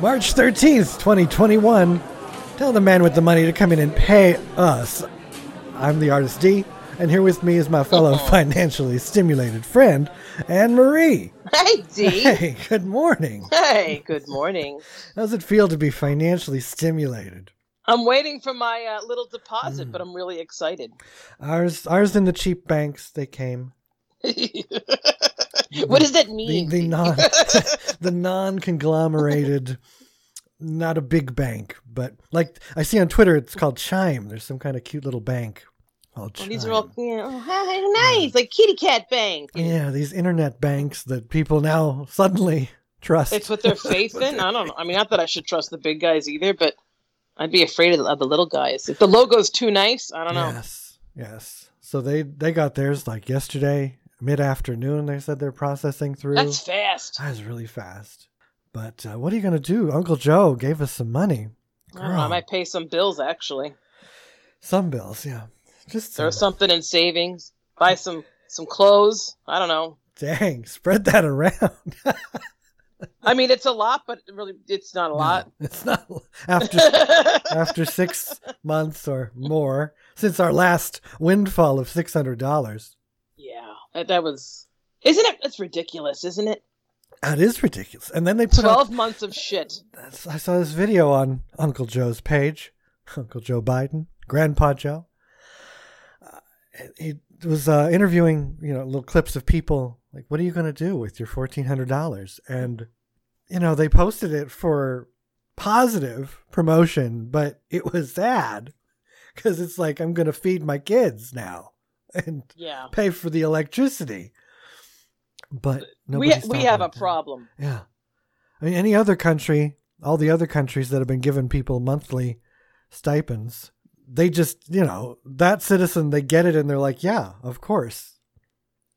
March 13th, 2021. Tell the man with the money to come in and pay us. I'm the artist D, and here with me is my fellow financially stimulated friend, Anne Marie. Hey, D. Hey, good morning. Hey, good morning. How does it feel to be financially stimulated? I'm waiting for my uh, little deposit, but I'm really excited. Ours, ours in the cheap banks. They came. what does that mean? the non, the non-conglomerated, not a big bank, but like I see on Twitter, it's called Chime. There's some kind of cute little bank called Well, Chime. these are all you know, oh, nice, like kitty cat bank. Yeah, these internet banks that people now suddenly trust. It's what they're faith in. I don't know. I mean, not that I should trust the big guys either, but I'd be afraid of the, of the little guys. If the logo's too nice, I don't know. Yes, yes. So they they got theirs like yesterday, mid afternoon. They said they're processing through. That's fast. That was really fast. But uh, what are you gonna do? Uncle Joe gave us some money. I don't know. I might pay some bills actually. Some bills, yeah. Just Throw some. something in savings. Buy some some clothes. I don't know. Dang, spread that around. I mean, it's a lot, but really, it's not a lot. No, it's not after after six months or more since our last windfall of six hundred dollars. Yeah, that, was. Isn't it? It's ridiculous, isn't it? That is ridiculous. And then they put out Twelve months of shit. I saw this video on Uncle Joe's page, Uncle Joe Biden, Grandpa Joe. Uh, he was uh, interviewing, you know, little clips of people like, "What are you going to do with your fourteen hundred dollars?" And you know, they posted it for positive promotion, but it was sad because it's like I'm going to feed my kids now and Yeah, pay for the electricity. But we we have a that. problem. Yeah. I mean, any other country, all the other countries that have been giving people monthly stipends, they just, you know, that citizen, they get it and they're like, yeah, of course.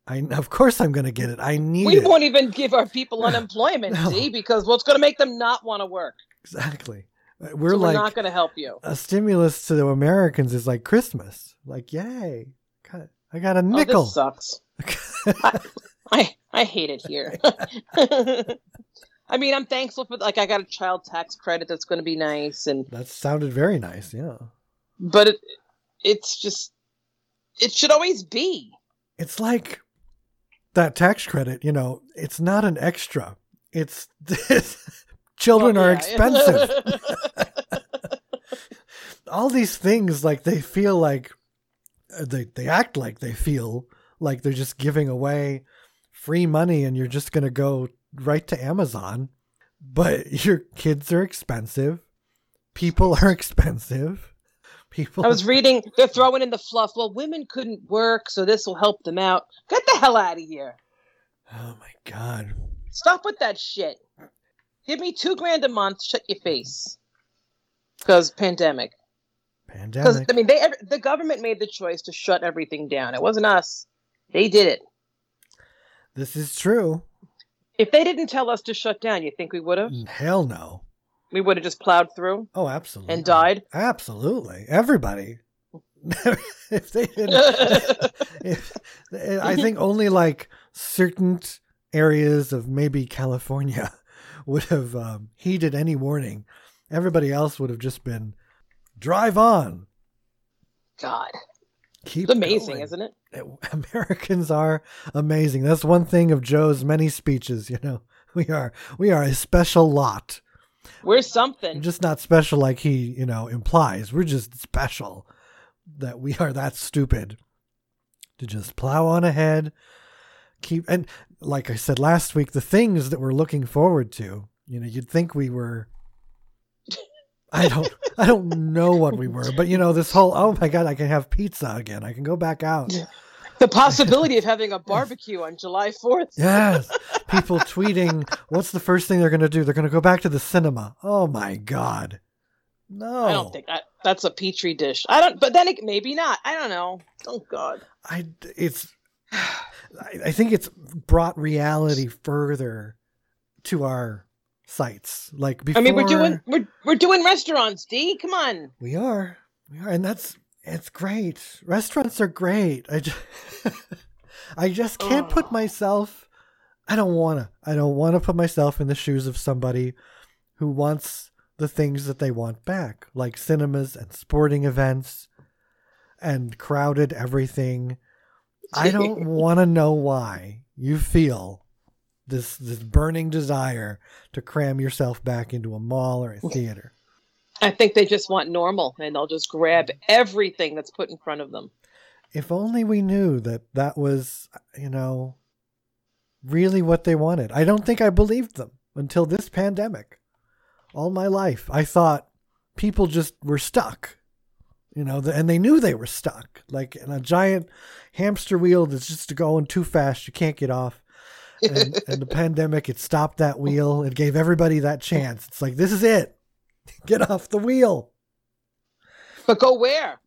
I, of course I'm going to get it. I need We it. won't even give our people unemployment, No. see, because what's going to make them not want to work? exactly. Uh, So We're we're like, not going to help you. a stimulus to the Americans is like Christmas. Like, yay. I got a Oh, nickel. this sucks. I I hate it here. I mean, I'm thankful for like I got a child tax credit that's going to be nice, and that sounded very nice. Yeah. but it it's just it should always be. it's like that tax credit, you know, it's not an extra. It's children Well, are expensive. All these things like they feel like they they act like they feel like they're just giving away free money and you're just going to go right to Amazon. But your kids are expensive. People are expensive. People I was reading they're throwing in the fluff. Well, women couldn't work, so this will help them out. Get the hell out of here. Oh my god. Stop with that shit. Give me two grand a month. Shut your face. Because pandemic. Because Pandemic. I mean, they the government made the choice to shut everything down. It wasn't us. They did it. This is true. If they didn't tell us to shut down, you think we would have? Hell no. We would have just plowed through Oh, absolutely. and died. Absolutely. Everybody. if they didn't, if, I think only like certain areas of maybe California would have um, heeded any warning. Everybody else would have just been drive on. God, Keep it's amazing, going. isn't it? Americans are amazing. That's one thing of Joe's many speeches. You know, we are we are a special lot. We're We're something. just not special like he, you know, implies. We're just special that we are that stupid to just plow on ahead, keep and like I said last week, the things that we're looking forward to. You know, you'd think we were. I don't. I don't know what we were, but you know, this whole oh my god, I can have pizza again. I can go back out. The possibility of having a barbecue on July Fourth. Yes. People tweeting, what's the first thing they're going to do? They're going to go back to the cinema. Oh my God. No. I don't think I, that's a petri dish. I don't. But then it, maybe not. I don't know. Oh God. I, it's, I think it's brought reality further to our sites. Like before. I mean, we're doing we're we're doing restaurants. D, come on. We are. We are. And that's, it's great. Restaurants are great. I just, I just can't put Oh. myself, I don't want to, I don't want to put myself in the shoes of somebody who wants the things that they want back, like cinemas and sporting events and crowded everything. I don't want to know why you feel this this burning desire to cram yourself back into a mall or a theater. I think they just want normal and they'll just grab everything that's put in front of them. If only we knew that that was, you know, really what they wanted. I don't think I believed them until this pandemic. All my life, I thought people just were stuck, you know, and they knew they were stuck, like in a giant hamster wheel that's just going too fast. You can't get off. And, and the pandemic, it stopped that wheel. It gave everybody that chance. It's like, this is it. Get off the wheel. But go where?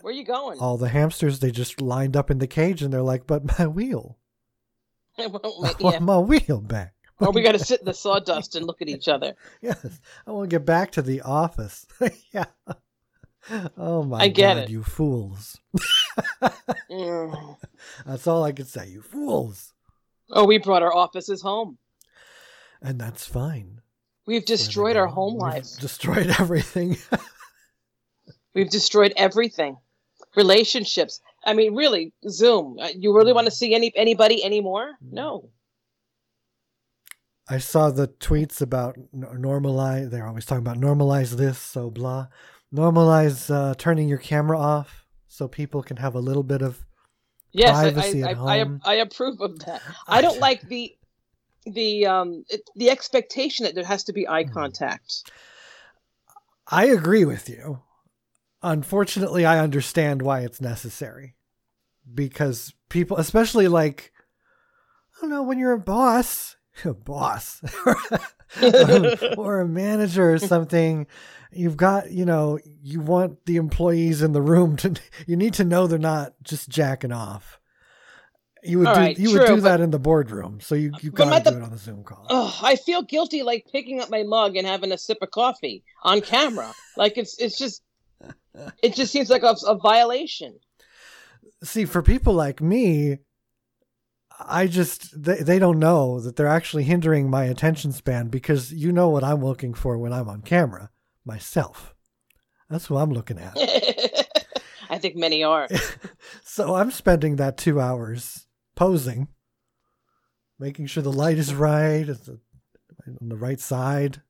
Where are you going? All the hamsters, they just lined up in the cage and they're like, but my wheel. I want yeah. my wheel back. Or we got to sit in the sawdust and look at each other. Yes, I want to get back to the office. yeah. Oh my I get God, it. you fools. Mm. That's all I can say, you fools. Oh, we brought our offices home. And that's fine. We've destroyed our home lives. Destroyed everything. We've destroyed everything. Relationships. I mean, really, Zoom. Uh, You really want to see any anybody anymore? No. I saw the tweets about normalize. They're always talking about normalize this, so blah. Normalize uh, turning your camera off so people can have a little bit of Yes, I, Privacy I, at I, I, home. I approve of that. I don't like the the um the expectation that there has to be eye Hmm. contact. I agree with you. Unfortunately, I understand why it's necessary. Because people, especially like, I don't know, when you're a boss, a boss, Um, or a manager or something, you've got, you know, you want the employees in the room to, you need to know they're not just jacking off. You would All do, right, you would true, do that in the boardroom, so you you got to do it on the Zoom call. Ugh, I feel guilty like picking up my mug and having a sip of coffee on camera. Like it's it's just it just seems like a, a violation. see for people like me i just they, they don't know that they're actually hindering my attention span because you know what i'm looking for when i'm on camera myself that's what i'm looking at I think many are. so i'm spending that two hours posing making sure the light is right the- on the right side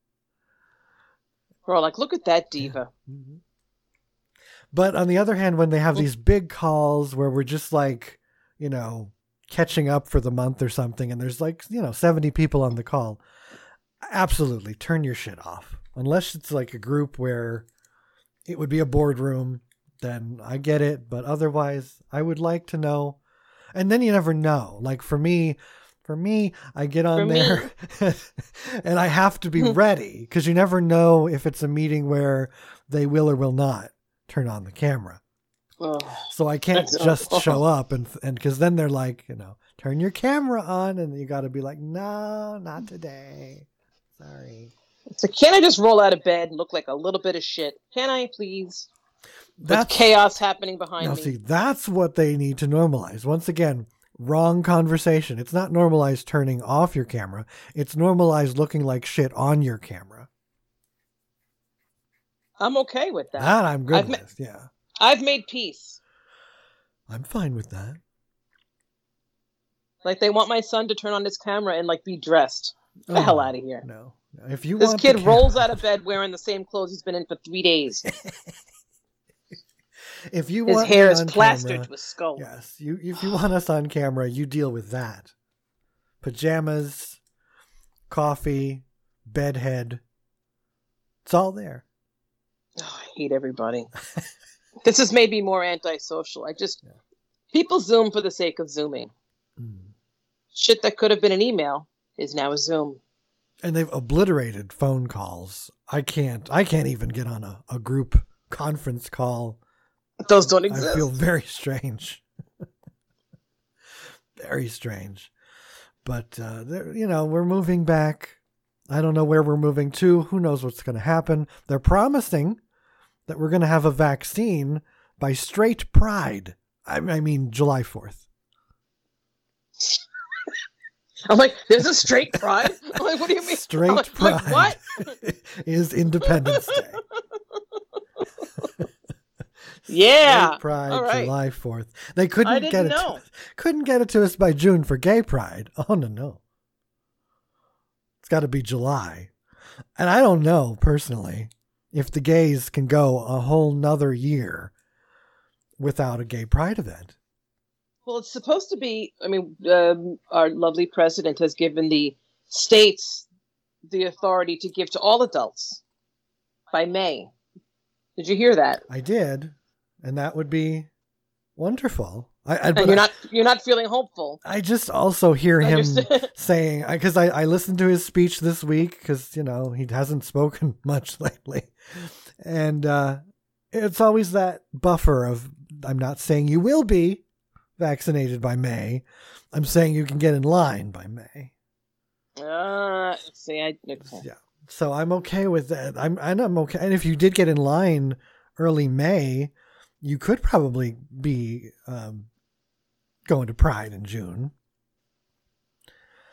We're all like, look at that diva. Mhm. But on the other hand, when they have these big calls where we're just like, you know, catching up for the month or something, and there's like, you know, 70 people on the call, absolutely turn your shit off. Unless it's like a group where it would be a boardroom, then I get it. But otherwise, I would like to know. And then you never know. Like for me, for me, I get on For there and I have to be ready because you never know if it's a meeting where they will or will not turn on the camera. So I can't just awful. show up and and because then they're like, you know, turn your camera on, and you got to be like, no, not today. Sorry. So can I just roll out of bed and look like a little bit of shit? Can I please? With chaos happening behind now. me. See, that's what they need to normalize. Once again, wrong conversation. It's not normalized turning off your camera. It's normalized looking like shit on your camera. I'm okay with that. That I'm good I've with. yeah, I've made peace. I'm fine with that. Like they want my son to turn on his camera and like be dressed. Get the Oh, hell out of here. No, if you This kid cam- rolls out of bed wearing the same clothes he's been in for three days. If you His want hair is plastered camera- skull. Yes, you if you want us on camera, you deal with that. Pajamas, coffee, bedhead. It's all there. Oh, I hate everybody. this is maybe more antisocial. I just people zoom for the sake of zooming. Mm. Shit that could have been an email is now a Zoom. And they've obliterated phone calls. I can't I can't even get on a, a group conference call. Those don't exist. I feel very strange. very strange. But uh, you know, we're moving back. I don't know where we're moving to. Who knows what's going to happen? They're promising that we're going to have a vaccine by straight pride. I, I mean, July 4th. I'm like, there's a straight pride. I'm like, what do you mean? Straight like, pride Like, is Independence Day. Yeah. Straight Pride, right. July Fourth. They couldn't get it. To, couldn't get it to us by June for Gay Pride. Oh no, no. It's got to be July, and I don't know personally if the gays can go a whole nother year without a Gay Pride event. Well, it's supposed to be. I mean, um, our lovely president has given the states the authority to give to all adults by May. Did you hear that? I did, and that would be wonderful. I, I, And you're not you're not feeling hopeful. I just also hear him saying because I, I listened to his speech this week because you know he hasn't spoken much lately, and uh, it's always that buffer of I'm not saying you will be vaccinated by May, I'm saying you can get in line by May. Uh, see, I okay. Yeah, so I'm okay with that. I'm and I'm okay. And if you did get in line early May, you could probably be um, going to Pride in June.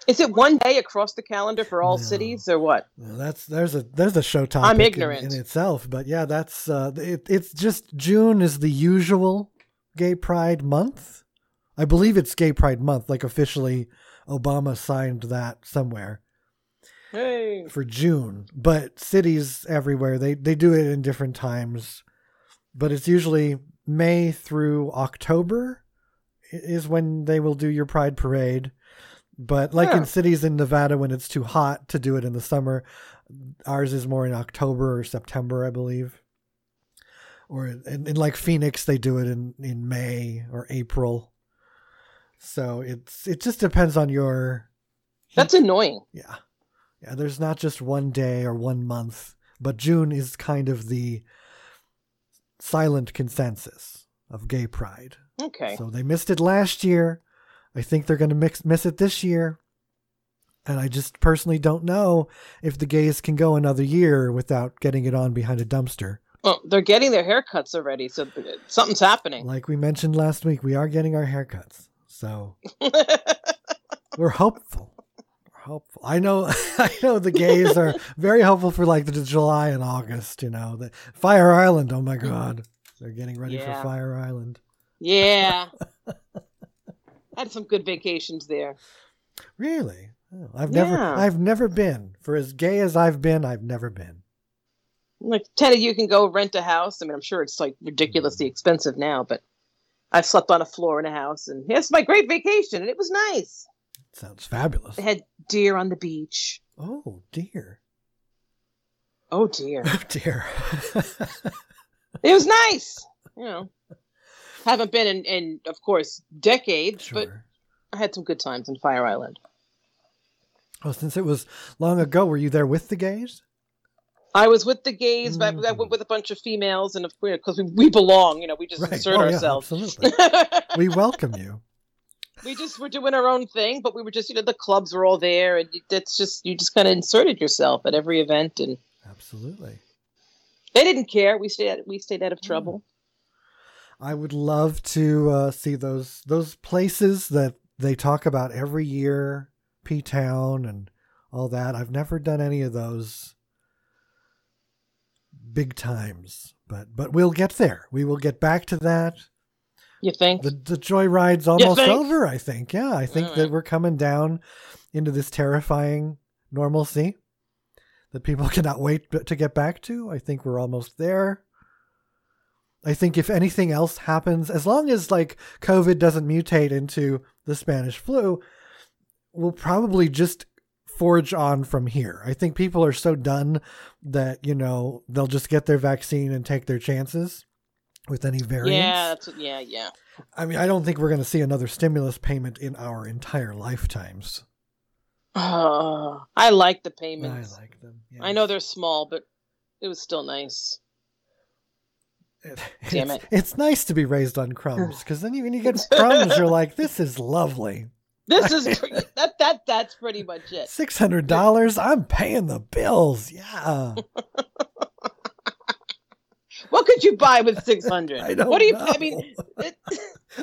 Is it one day across the calendar for all No. cities or what? Well, that's there's a there's a show topic I'm in- ignorant. In, itself, but yeah, that's uh, it, it's just June is the usual Gay Pride month. I believe it's Gay Pride month. Like officially, Obama signed that somewhere Hey. for June. But cities everywhere they they do it in different times, but it's usually May through October is when they will do your Pride parade. But like Huh. in cities in Nevada, when it's too hot to do it in the summer, ours is more in October or September, I believe. Or in, in like Phoenix, they do it in, in May or April. So it's it just depends on your That's annoying. yeah yeah. There's not just one day or one month, but June is kind of the silent consensus of gay pride. Okay. So they missed it last year. I think they're going to mix miss it this year. And I just personally don't know if the gays can go another year without getting it on behind a dumpster. Well, they're getting their haircuts already, so something's happening. Like we mentioned last week, we are getting our haircuts. So we're hopeful. We're hopeful. I know I know the gays are very hopeful for like the July and August, you know. The Fire Island, oh my god. They're getting ready Yeah. for Fire Island. Yeah. Had some good vacations there. Really? Oh, I've never I've never been. For as gay as I've been, I've never been. Like ten of you can go rent a house. I mean, I'm sure it's like ridiculously mm. expensive now, but I've slept on a floor in a house, and it's my great vacation, and it was nice. Sounds fabulous. They had deer on the beach. Oh dear. Oh dear, Oh dear. it was nice. You know, haven't been in, in of course, decades, but. I had some good times in Fire Island. Well, since it was long ago, were you there with the gays? I was with the gays, but I went mm. with a bunch of females, and of course, because we, we belong, you know, we just insert Oh, yeah, ourselves. absolutely. we welcome you. we just were doing our own thing, but we were just, you know, the clubs were all there, and that's just you just kind of inserted yourself at every event, and Absolutely. they didn't care. We stayed we stayed out of trouble. I would love to uh, see those those places that they talk about every year, P Town and all that. I've never done any of those big times, but but we'll get there. We will get back to that. You think? The the joyride's almost over. I think. Yeah, I think All that we're coming down into this terrifying normalcy that people cannot wait to get back to. I think we're almost there. I think if anything else happens, as long as like COVID doesn't mutate into the Spanish flu, we'll probably just forge on from here. I think people are so done that, you know, they'll just get their vaccine and take their chances with any variants. yeah, that's yeah, yeah. I mean, I don't think we're going to see another stimulus payment in our entire lifetimes. Oh, I like the payments. I like them. I know they're small, but it was still nice. It, Damn it's, it. it's nice to be raised on crumbs because then you, when you get crumbs, you're like, this is lovely. This is that that that's pretty much it. Six hundred dollars. I'm paying the bills. Yeah. What could you buy with six hundred? I don't What do you? know. I mean, it,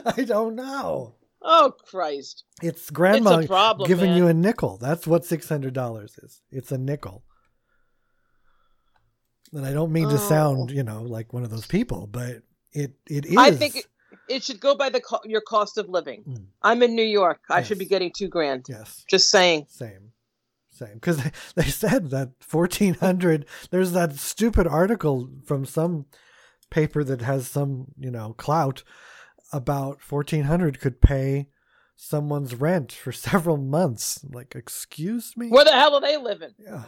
I don't know. Oh Christ! It's grandma It's problem, giving man. you a nickel. That's what six hundred dollars is. It's a nickel. And I don't mean to Oh. sound, you know, like one of those people, but it it is. I think it, it should go by the co- your cost of living. Mm. I'm in New York. I should be getting two grand. yes, Just saying. same, same. Because they, they said that fourteen hundred. There's that stupid article from some paper that has some, you know, clout about fourteen hundred could pay someone's rent for several months. Like, excuse me. Where the hell are they living? Yeah.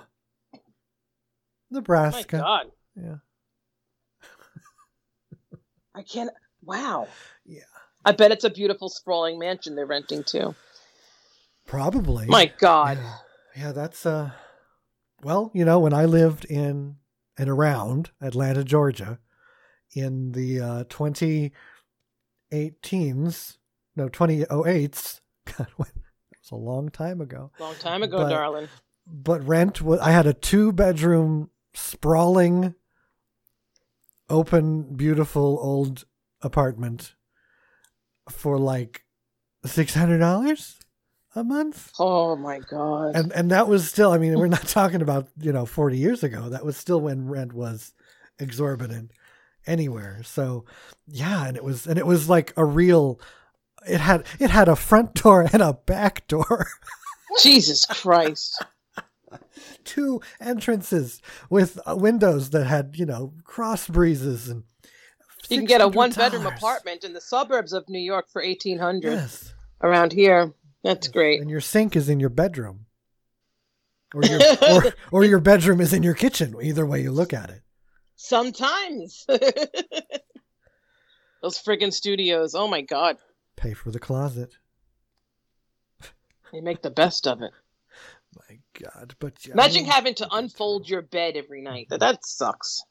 My Nebraska. God, Yeah. I can't. Wow. Yeah. I bet it's a beautiful sprawling mansion they're renting too. Probably. My God. Yeah. Yeah, that's uh well, you know, when I lived in and around Atlanta, Georgia in the uh 2018s, no, 2008s. God, when, it was a long time ago. Long time ago, But- darling. But rent was I had a two bedroom sprawling open beautiful old apartment for like $600 a month. Oh my God. and and that was still i mean we're not talking about you know 40 years ago that was still when rent was exorbitant anywhere so yeah and it was and it was like a real it had it had a front door and a back door Jesus Christ. two entrances with uh, windows that had you know cross breezes and You can get a one bedroom apartment in the suburbs of New York for eighteen hundred. yes Around here, that's great. and your sink is in your bedroom or your or, or your bedroom is in your kitchen either way you look at it Sometimes. Those friggin' studios. Oh my God. pay for the closet They make the best of it. My God, but yeah, Imagine I- having to unfold your bed every night. That that sucks.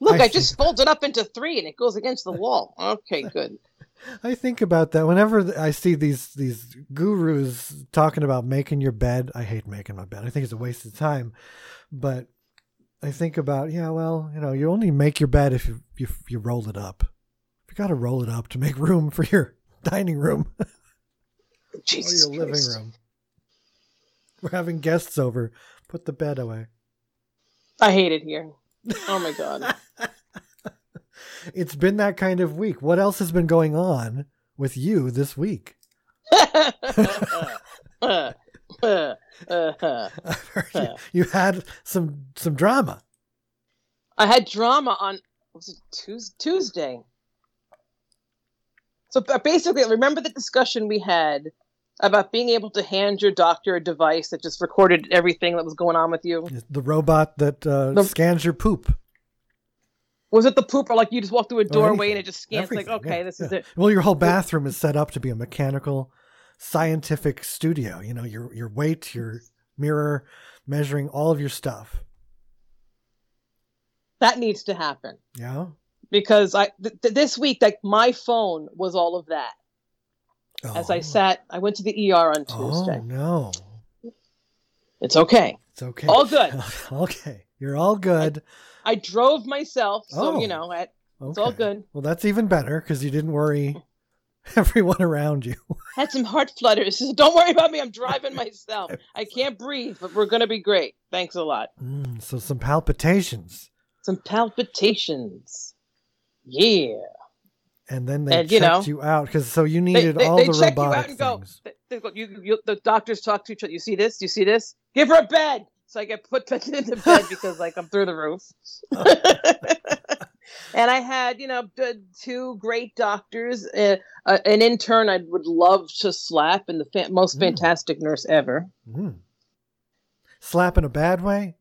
Look, I I, just fold it up into three and it goes against the wall. Okay, good. I think about that whenever I see these these gurus talking about making your bed. I hate making my bed. I think it's a waste of time. But I think about yeah, well, you know, you only make your bed if you you, you roll it up. You got to roll it up to make room for your dining room or Jesus your living room. We're having guests over. Put the bed away. I hate it here. Oh my God. It's been that kind of week. What else has been going on with you this week? Uh, uh, uh. You, you had some some drama. I had drama on was it Tues- Tuesday. So basically, remember the discussion we had about being able to hand your doctor a device that just recorded everything that was going on with you? The robot that uh, The- scans your poop. Was it the poop or like you just walk through a doorway and it just scans like, okay, yeah, this is yeah. it. Well, your whole bathroom is set up to be a mechanical, scientific studio. You know, your your weight, your mirror, measuring all of your stuff. That needs to happen Yeah. because I th- th- this week like my phone was all of that. As I Oh. sat, I went to the ER on Tuesday. Oh no, It's okay. it's okay. All good. okay, you're all good. I drove myself, so Oh. you know, at, Okay. it's all good. Well, that's even better because you didn't worry everyone around you. Had some heart flutters. Don't worry about me. I'm driving myself. I can't breathe, but we're gonna be great. Thanks a lot. Mm, so some palpitations, Some palpitations. Yeah. And then they And, you checked know, you out because so you needed they, all they the check you robotic out and go. things. They, they go you, you, the doctors talk to each other. You see this? You see this? Give her a bed. So I get put into bed because like I'm through the roof. and I had, you know, d- two great doctors, uh, uh, an intern I would love to slap, and the fa- most Mm. fantastic nurse ever. Mm. Slap in a bad way?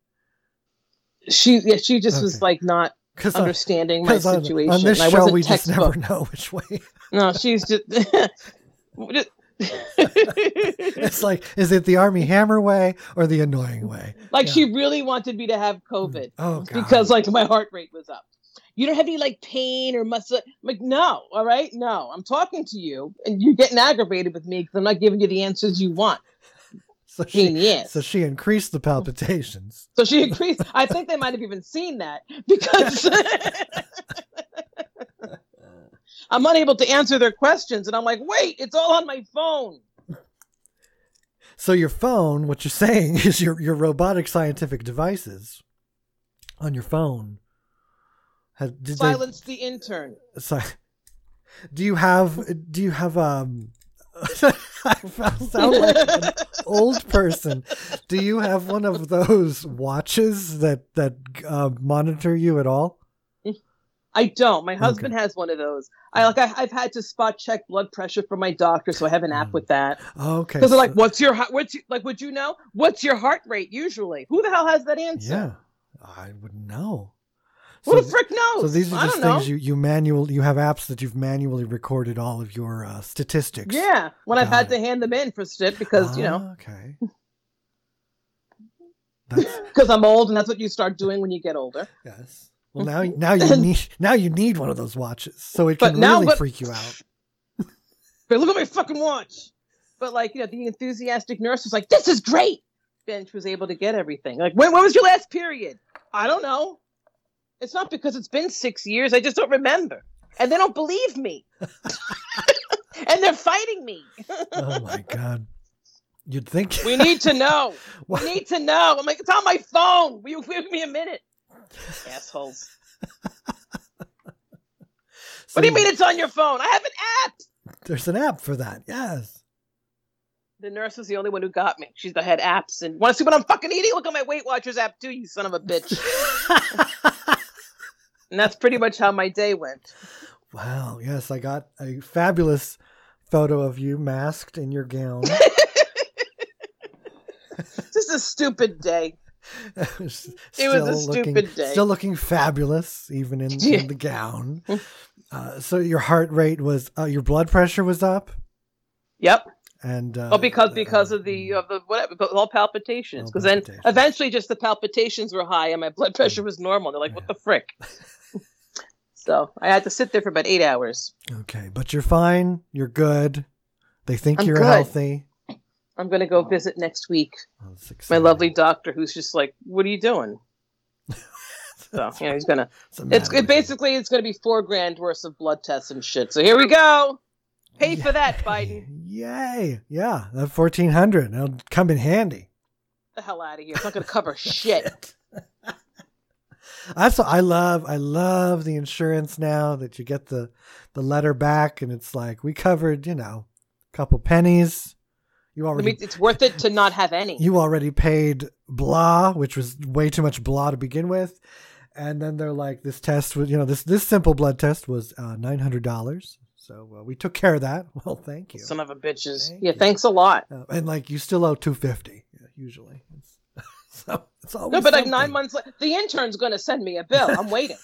She, yeah, she just was like not Because understanding my on, situation. on this I show, wasn't we just never know which way. No, she's just. it's like, is it the Armie Hammer way or the annoying way? like Yeah. she really wanted me to have COVID Oh, God. because like my heart rate was up. You don't have any like pain or muscle. I'm like, no, all right, no. I'm talking to you, and you're getting aggravated with me because I'm not giving you the answers you want. So she, so she increased the palpitations. So she increased. I think they might have even seen that because. I'm unable to answer their questions, and I'm like, wait, it's all on my phone. So your phone, what you're saying is your your robotic scientific devices on your phone. Have, did Silence the intern. They, sorry. Do you have do you have um I sound like an old person. Do you have one of those watches that that uh, monitor you at all? I don't. My husband okay. has one of those. I like. I, have had to spot check blood pressure from my doctor, so I have an app mm. with that. Okay. Because they're like, "What's your what's your, like? Would you know what's your heart rate usually? Who the hell has that answer? Yeah, I would know. Who so, the frick knows? So these are just things know. you you manual you have apps that you've manually recorded all of your uh, statistics. Yeah, when Got I've had it. to hand them in for stit because you know. Okay. Because I'm old, and that's what you start doing when you get older. Yes. Well, now now you need now you need one of those watches, so it can now, really but, freak you out. but look at my fucking watch. But like you know, the enthusiastic nurse was like, "This is great." Bench was able to get everything. Like, when, when was your last period? I don't know. It's not because it's been six years. I just don't remember. And they don't believe me. and they're fighting me. oh my God. You'd think we need to know. we need to know. I'm like, it's on my phone. Will you give me a minute? Assholes. so what do you mean it's on your phone? I have an app. There's an app for that. Yes. The nurse was the only one who got me. She's the head apps and want to see what I'm fucking eating? Look at my Weight Watchers app too, you son of a bitch. And that's pretty much how my day went. Wow. Yes, I got a fabulous photo of you masked in your gown. Just a stupid day. it was, a looking, stupid day. Still looking fabulous, even in, in the gown. Uh, so your heart rate was, uh, your blood pressure was up. Yep. And uh, well, because uh, because of the mm. of the whatever, all palpitations. Because then eventually, just the palpitations were high and my blood mm. pressure was normal. They're like, "What the frick?" so I had to sit there for about eight hours. Okay, but you're fine. You're good. They think I'm you're good. healthy. I'm going to go oh. visit next week. Oh, my lovely doctor, who's just like, "What are you doing?" so you know, he's gonna. It's it basically it's gonna be four grand worth of blood tests and shit. So here we go. Pay Yay. for that, Biden. Yay! Yeah, that fourteen hundred. That'll come in handy. The hell out of here! It's not gonna cover shit. That's what I love. I love the insurance now that you get the the letter back and it's like we covered, you know, a couple pennies you already. I mean, it's worth it to not have any. You already paid blah, which was way too much blah to begin with, and then they're like, this test was, you know, this this simple blood test was uh, nine hundred dollars. So uh, we took care of that. Well, thank you. Son of a bitches. Thank yeah, you. thanks a lot. Uh, and like, you still owe two fifty usually. so it's always no, but something. like nine months. later, the intern's going to send me a bill. I'm waiting.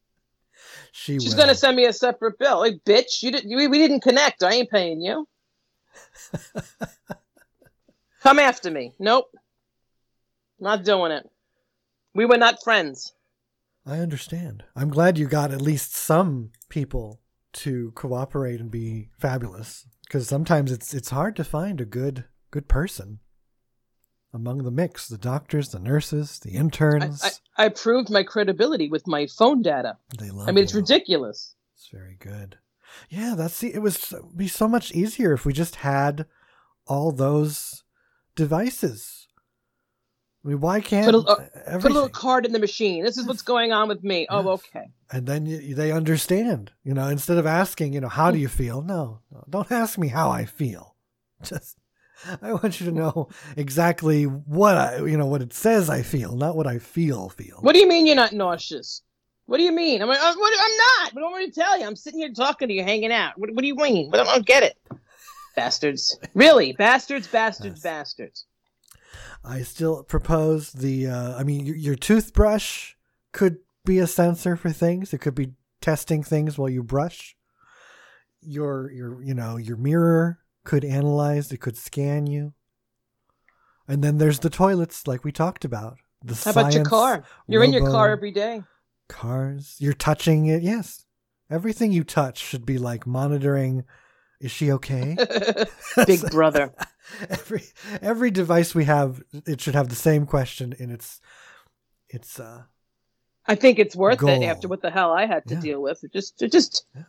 she she's going to send me a separate bill. Like, bitch, you didn't. We, we didn't connect. I ain't paying you. Come after me. Nope. Not doing it. We were not friends. I understand. I'm glad you got at least some people to cooperate and be fabulous because sometimes it's it's hard to find a good good person among the mix the doctors the nurses the interns i, I, I proved my credibility with my phone data they love i mean you. it's ridiculous it's very good yeah, that's the. It was be so much easier if we just had all those devices. I mean, why can't put a, uh, put a, little card in the machine? This is what's going on with me. Oh, yes. Oh, okay. And then you, they understand. You know, instead of asking, you know, how do you feel? No, no, don't ask me how I feel. Just I want you to know exactly what I, you know, what it says I feel, not what I feel feel. What do you mean you're not nauseous? What do you mean? I'm like, uh, what, I'm not. What do I want to tell you? I'm sitting here talking to you, hanging out. What, what do you mean? But I don't get it. Bastards. Really? Bastards, bastards, bastards. I still propose the, uh, I mean, your, your toothbrush could be a sensor for things. It could be testing things while you brush. Your, your, you know, your mirror could analyze, it could scan you. And then there's the toilets, like we talked about. The How about your car? You're robo- in your car every day cars. You're touching it. Yes. Everything you touch should be like monitoring. Is she okay? Big brother. every every device we have, it should have the same question in its its uh I think it's worth goal. it after what the hell I had to yeah. deal with. It just it just yeah.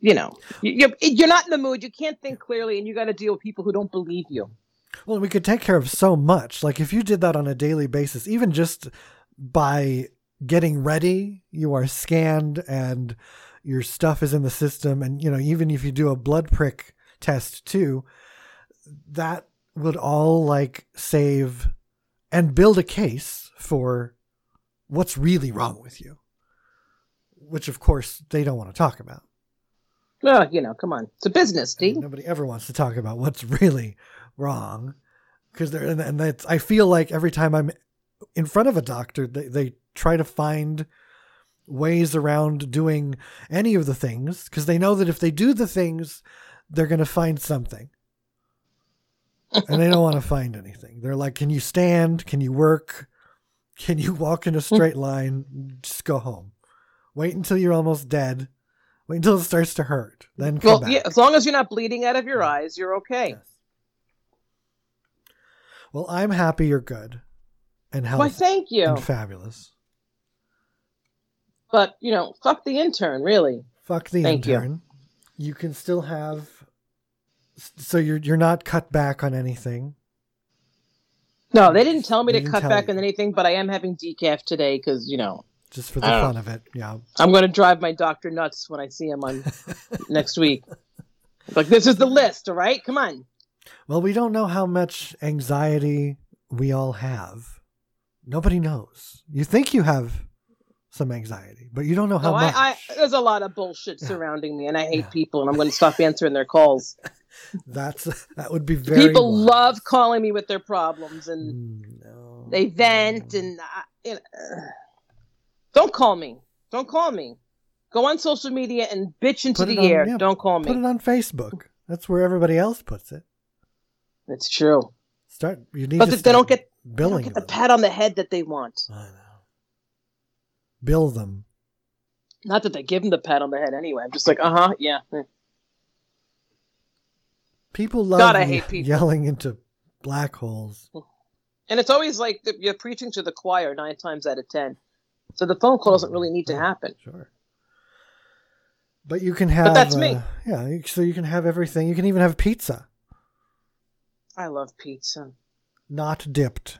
you know, you're you're not in the mood. You can't think clearly, and you got to deal with people who don't believe you. Well, we could take care of so much. Like if you did that on a daily basis, even just by getting ready, you are scanned and your stuff is in the system. And, you know, even if you do a blood prick test too, that would all like save and build a case for what's really wrong with you, which of course they don't want to talk about. Well, you know, come on, it's a business, D. Nobody ever wants to talk about what's really wrong because they're and, and that's I feel like every time I'm in front of a doctor, they, they try to find ways around doing any of the things because they know that if they do the things, they're going to find something. And they don't want to find anything. They're like, can you stand? Can you work? Can you walk in a straight line? Just go home. Wait until you're almost dead. Wait until it starts to hurt. Then come Well, back. yeah, as long as you're not bleeding out of your eyes, you're okay. Yes. Well, I'm happy you're good and Why, thank you. and fabulous. But you know, fuck the intern, really. Fuck the Thank you. intern. You. can still have. So you're you're not cut back on anything. No, they didn't tell me They to cut back you. on anything, but I am having decaf today because you know just for the fun of it. Yeah. I'm going to drive my doctor nuts when I see him on next week. Like this is the list, all right? Come on. Well, we don't know how much anxiety we all have. Nobody knows. You think you have some anxiety, but you don't know how No, much. I, I there's a lot of bullshit surrounding me, and I hate Yeah. people, and I'm going to stop answering their calls. That's that would be very. people wise. love calling me with their problems, and Mm, no. they vent, and I, you know, don't call me. Don't call me. Go on social media and bitch into the on- air. yeah, don't call me. Put it on Facebook. That's where everybody else puts it. It's true. Start. You need But to they don't get they don't billing get the pat on the head that they want. I know. Bill them. Not that they give them the pat on the head anyway. I'm just like, uh huh, yeah. People love God, I hate people. yelling into black holes. And it's always like you're preaching to the choir nine times out of ten. So the phone call doesn't really need to happen. Sure. But you can have. But that's me. uh, Yeah. So you can have everything. You can even have pizza, I love pizza. not dipped.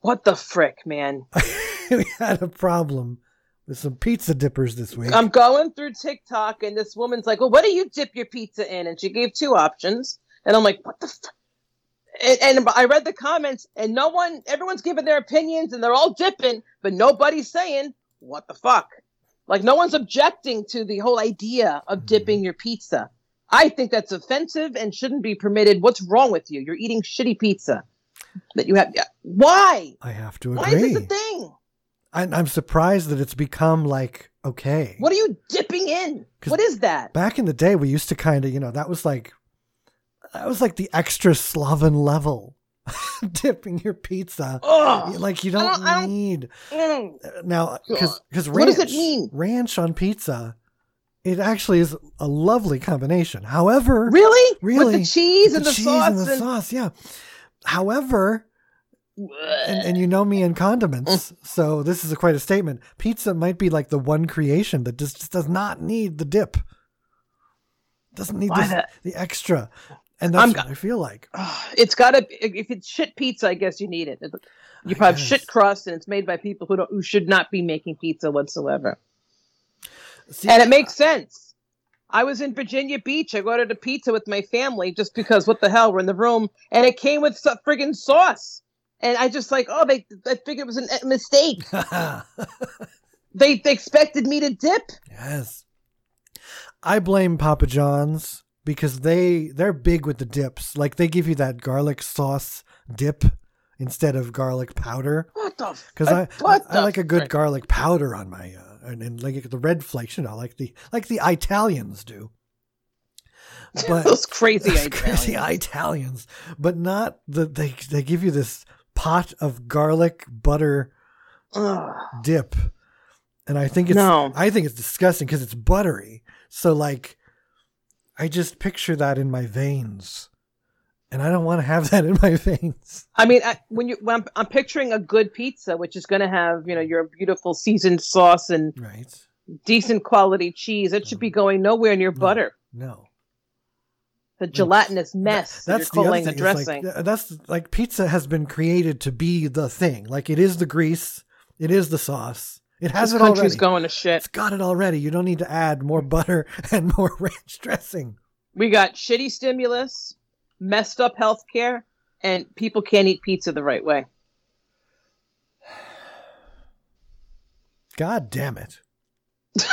What the frick, man? we had a problem with some pizza dippers this week. I'm going through TikTok and this woman's like, "Well, what do you dip your pizza in?" And she gave two options, and I'm like, "What the?" F-? And, and I read the comments, and no one, everyone's giving their opinions, and they're all dipping, but nobody's saying what the fuck. Like no one's objecting to the whole idea of mm-hmm. dipping your pizza. I think that's offensive and shouldn't be permitted. What's wrong with you? You're eating shitty pizza that you have. Why? I have to agree. Why is this a thing? I, I'm surprised that it's become like okay. What are you dipping in? What is that? Back in the day, we used to kind of, you know, that was like, that was like the extra Sloven level, dipping your pizza. Ugh. Like you I don't, don't- I don't- need Mm. now because because What ranch does it mean? ranch on pizza, it actually is a lovely combination. However, Really? Really? With the cheese with and the, cheese sauce and the sauce, yeah. However, and, and you know me and condiments, so this is a, quite a statement. Pizza might be like the one creation that just, just does not need the dip. Doesn't need this, the extra, and that's I'm what I feel like. It's got to. If it's shit pizza, I guess you need it. You probably have shit crust, and it's made by people who don't, who should not be making pizza whatsoever. See, And it makes sense. I was in Virginia Beach. I ordered a pizza with my family just because what the hell? We're in the room, and it came with some friggin' sauce. And I just like, oh, they. I figured it was a mistake. They, they expected me to dip. yes, I blame Papa John's because they they're big with the dips. Like they give you that garlic sauce dip instead of garlic powder. What the? because I, I, I like a good frick? garlic powder on my uh, and, and like the red flakes, you know, like the like the Italians do. But Those crazy those Italians. crazy Italians, but not the they they give you this pot of garlic butter Ugh. dip, and I think it's No. I think it's disgusting because it's buttery. So like, I just picture that in my veins, and I don't want to have that in my veins. I mean, I, when you, when I'm, I'm picturing a good pizza, which is going to have, you know, your beautiful seasoned sauce and Right. decent quality cheese. It should be mm. going nowhere near butter. No. The gelatinous mess that That's you're the other thing. the dressing. Like, that's like pizza has been created to be the thing. Like it is the grease, it is the sauce. It has this it country's already. going to shit. It's got it already. You don't need to add more butter and more ranch dressing. We got shitty stimulus, messed up healthcare, and people can't eat pizza the right way. God damn it.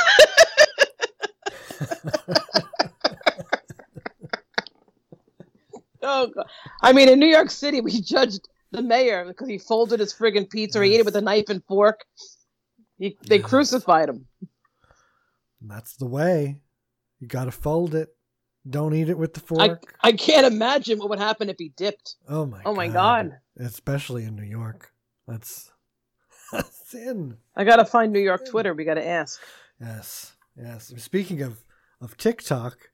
God. I mean, in New York City, we judged the mayor because he folded his friggin' pizza. Or he ate it with a knife and fork. He, they crucified him. That's the way. You got to fold it. Don't eat it with the fork. I can't imagine what would happen if he dipped. oh my Oh my God. Especially in New York. That's a sin. I gotta find New York Twitter. We gotta ask. Yes. Yes. Speaking of of TikTok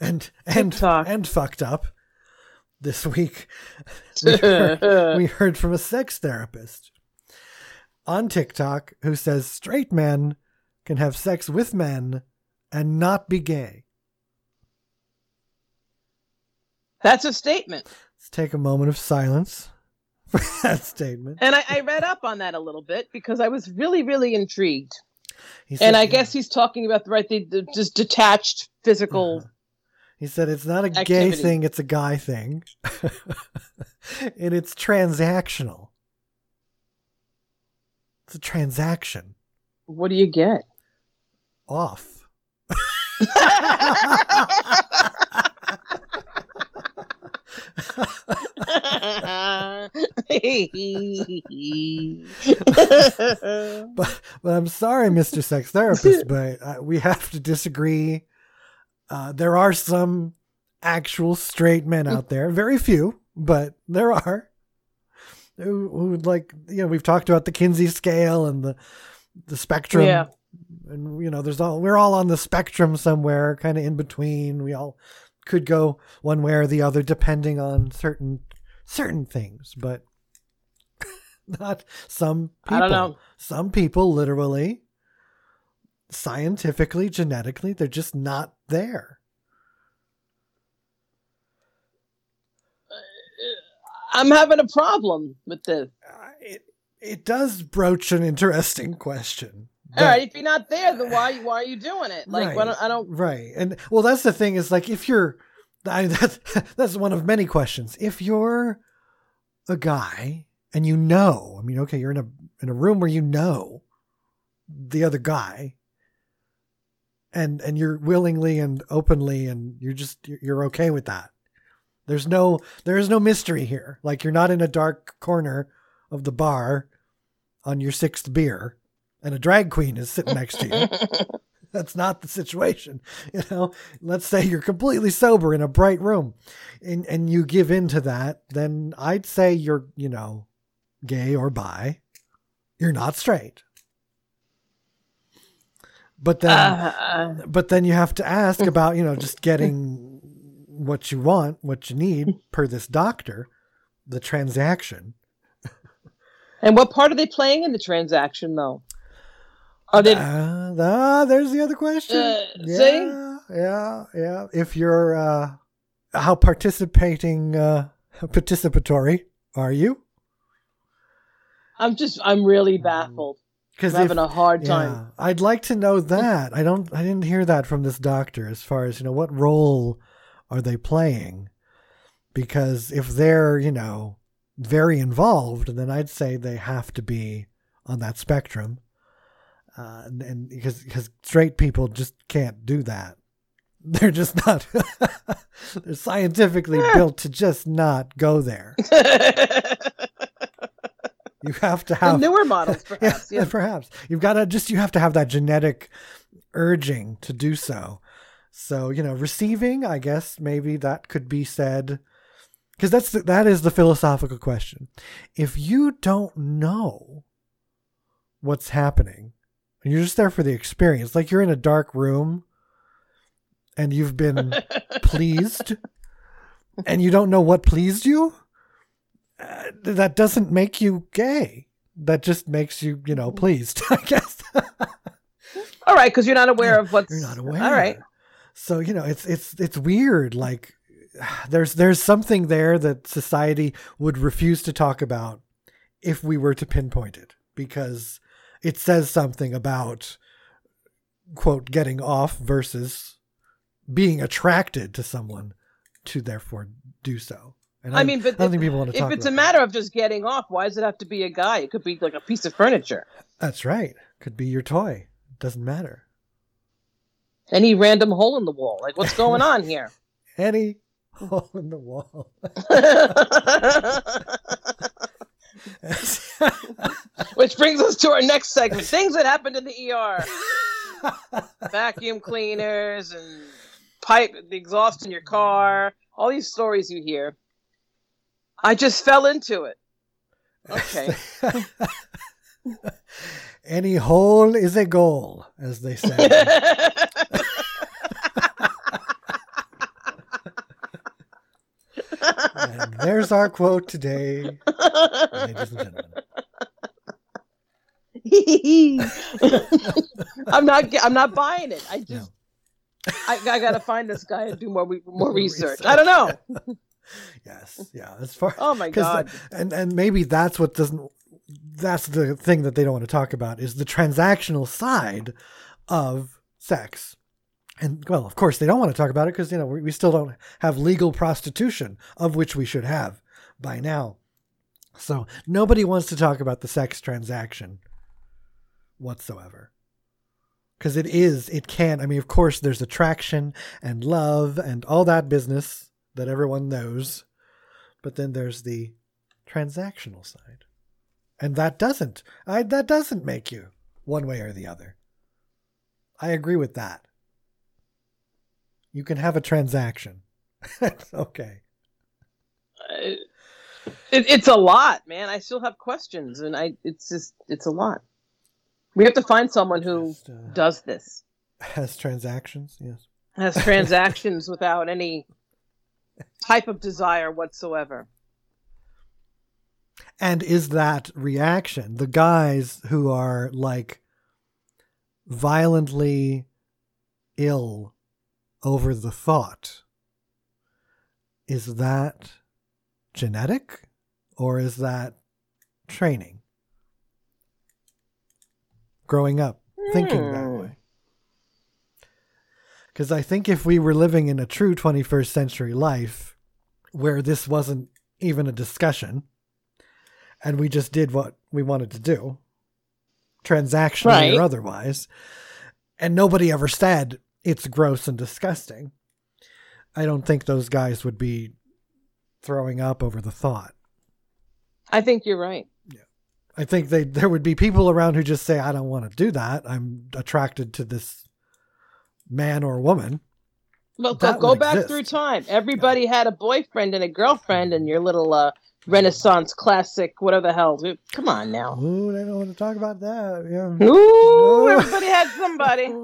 and and TikTok. and fucked up this week we heard, we heard from a sex therapist on TikTok who says straight men can have sex with men and not be gay. That's a statement. Let's take a moment of silence for that statement. And I, I read up on that a little bit because I was really, really intrigued. Said, And I guess he's talking about the right, the, the just detached physical. Uh-huh. He said it's not a gay thing, it's a guy thing. and it's transactional. It's a transaction. What do you get? Off. but but I'm sorry, Mr. Sex Therapist, but uh, we have to disagree. Uh, there are some actual straight men out there, very few, but there are who, like you know we've talked about the Kinsey scale and the the spectrum, Yeah. and you know there's all we're all on the spectrum somewhere, kind of in between. We all could go one way or the other depending on certain certain things, but not some people. I don't know. Some people literally, scientifically, genetically, they're just not there. I'm having a problem with this. Uh, It it does broach an interesting question. All right, if you're not there, then why why are you doing it? Like, why Right. don't, I don't. Right. And well, that's the thing is like if you're, I, that's, that's one of many questions. If you're a guy and you know, I mean, okay, you're in a, in a room where you know the other guy and, and you're willingly and openly and you're just, you're- you're okay with that. There's no, there is no mystery here. Like you're not in a dark corner of the bar on your sixth beer and a drag queen is sitting next to you that's not the situation you know let's say you're completely sober in a bright room and and you give in to that then i'd say you're you know gay or bi you're not straight but then Uh, but then you have to ask about you know just getting what you want what you need per this doctor the transaction and what part are they playing in the transaction, though? Are they? Uh, ah, there's the other question. Uh, yeah, see? yeah, yeah. If you're, uh, how participating, uh, participatory are you? I'm just. I'm really baffled. Because having a hard time. yeah, I'd like to know that. I don't. I didn't hear that from this doctor. As far as you know, what role are they playing? Because if they're, you know, very involved, then I'd say they have to be on that spectrum. Uh, and, and because because straight people just can't do that. They're just not. they're scientifically built to just not go there. You have to the have newer models, perhaps. yeah, Yeah. perhaps you've got to just you have to have that genetic urging to do so. So you know, receiving, I guess maybe that could be said because that's the, that is the philosophical question. If you don't know what's happening, and you're just there for the experience, like you're in a dark room and you've been pleased, and you don't know what pleased you, uh, that doesn't make you gay. That just makes you, you know, pleased, I guess. All right, because you're not aware of what's. You're not aware. All right. So you know, it's it's it's weird. Like there's there's something there that society would refuse to talk about if we were to pinpoint it because it says something about quote getting off versus being attracted to someone to therefore do so. And I mean, but I don't if- think people want to If talk it's a matter of just getting off, why does it have to be a guy? It could be like a piece of furniture. That's right. Could be your toy. Doesn't matter. Any random hole in the wall. Like, what's going on here? Any hole in the wall. Which brings us to our next segment things that happened in the ER vacuum cleaners and pipe, the exhaust in your car, all these stories you hear. I just fell into it. Okay. Any hole is a goal, as they say. and there's our quote today, ladies and gentlemen. I'm not. I'm not buying it. I No. I, I gotta find this guy and do more more More research. research. I don't know. Yes, yeah. As far Oh my god. the- and and maybe that's what doesn't. That's the thing that they don't want to talk about is the transactional side of sex. And well, of course, they don't want to talk about it because you know we, we still don't have legal prostitution, of which we should have by now. So nobody wants to talk about the sex transaction whatsoever. Because it is, it can. I mean, of course, there's attraction and love and all that business that everyone knows. But then there's the transactional side. And that doesn't, I, that doesn't make you one way or the other. I agree with that. You can have a transaction. Okay. it, it's a lot, man. I still have questions, and I it's just it's a lot. We have to find someone who Just, uh, does this, has transactions, yes. has transactions without any type of desire whatsoever. And is that reaction the guys who are like violently ill over the thought? Is that genetic or is that training? Growing up thinking that. Because I think if we were living in a true 21st century life where this wasn't even a discussion and we just did what we wanted to do, transactionally Right. or otherwise, and nobody ever said it's gross and disgusting, I don't think those guys would be throwing up over the thought. I think you're right. I think they there would be people around who just say, I don't want to do that. I'm attracted to this man or woman. Well, go, go back exist. through time. Everybody had a boyfriend and a girlfriend, and your little uh, Renaissance classic, whatever the hell. Come on now. Ooh, they don't want to talk about that. Yeah. Ooh, everybody had somebody.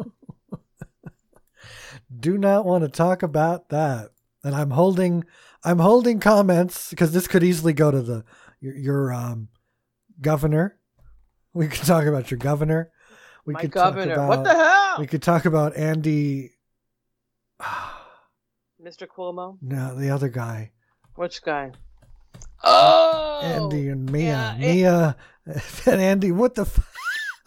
do not want to talk about that. And I'm holding I'm holding comments because this could easily go to the your, your um governor. We could talk about your governor. We My could governor. talk what about the hell? we could talk about Andy Mr. Cuomo? no, the other guy. Which guy? Oh! Andy and Mia. yeah, Mia and Andy, what the f-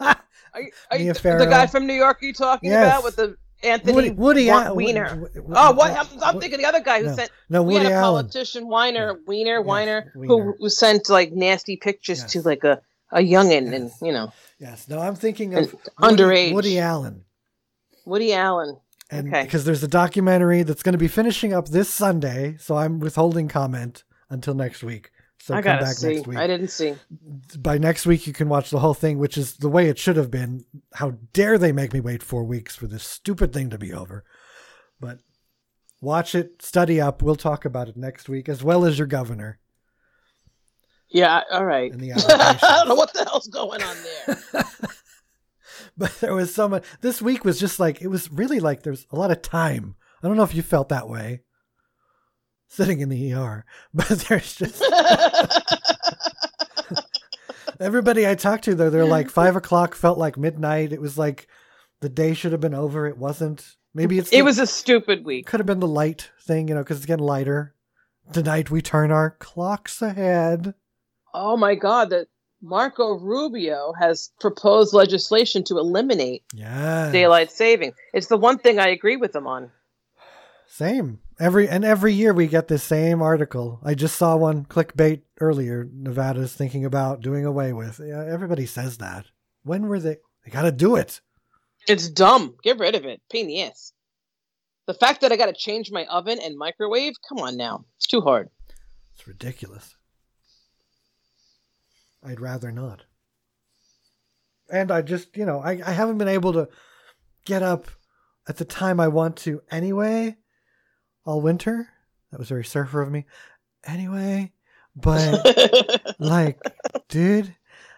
Are you, are you Mia the, Farrow. the guy from New York you talking Yes. about with the Anthony Woody, Woody Wa- Al- Weiner? Woody- Woody- Oh, what? I'm, I'm Woody- thinking the other guy who no, sent. no, we Woody had a Allen. politician, Weiner, Weiner, Yes, Weiner, Weiner. who, who sent like nasty pictures Yes. to like a a youngin, and you know Yes. No, I'm thinking And of Woody, underage. Woody Allen. Woody Allen. And Okay. because there's a documentary that's going to be finishing up this Sunday, so I'm withholding comment until next week. So I come gotta back see. next week. I didn't see. By next week, you can watch the whole thing, which is the way it should have been. How dare they make me wait four weeks for this stupid thing to be over? But watch it, study up. We'll talk about it next week, as well as your governor Yeah. All right. I don't know what the hell's going on there. but there was so much. This week was just like it was really like there's a lot of time. I don't know if you felt that way sitting in the ER, but there's just everybody I talked to though. They're like five o'clock felt like midnight. It was like the day should have been over. It wasn't. Maybe it's It the- was a stupid week. could have been the light thing, you know, because it's getting lighter. Tonight we turn our clocks ahead. Oh my God, that Marco Rubio has proposed legislation to eliminate Yeah, daylight saving. It's the one thing I agree with him on. Same. Every and every year we get this same article. I just saw one clickbait earlier. Nevada's thinking about doing away with. Yeah, everybody says that. When were they? They got to do it. It's dumb. Get rid of it. Pain in the ass. The fact that I got to change my oven and microwave, come on now. It's too hard. It's ridiculous. I'd rather not. And I just, you know, I, I haven't been able to get up at the time I want to anyway all winter. That was very surfer of me. Anyway, but like, dude,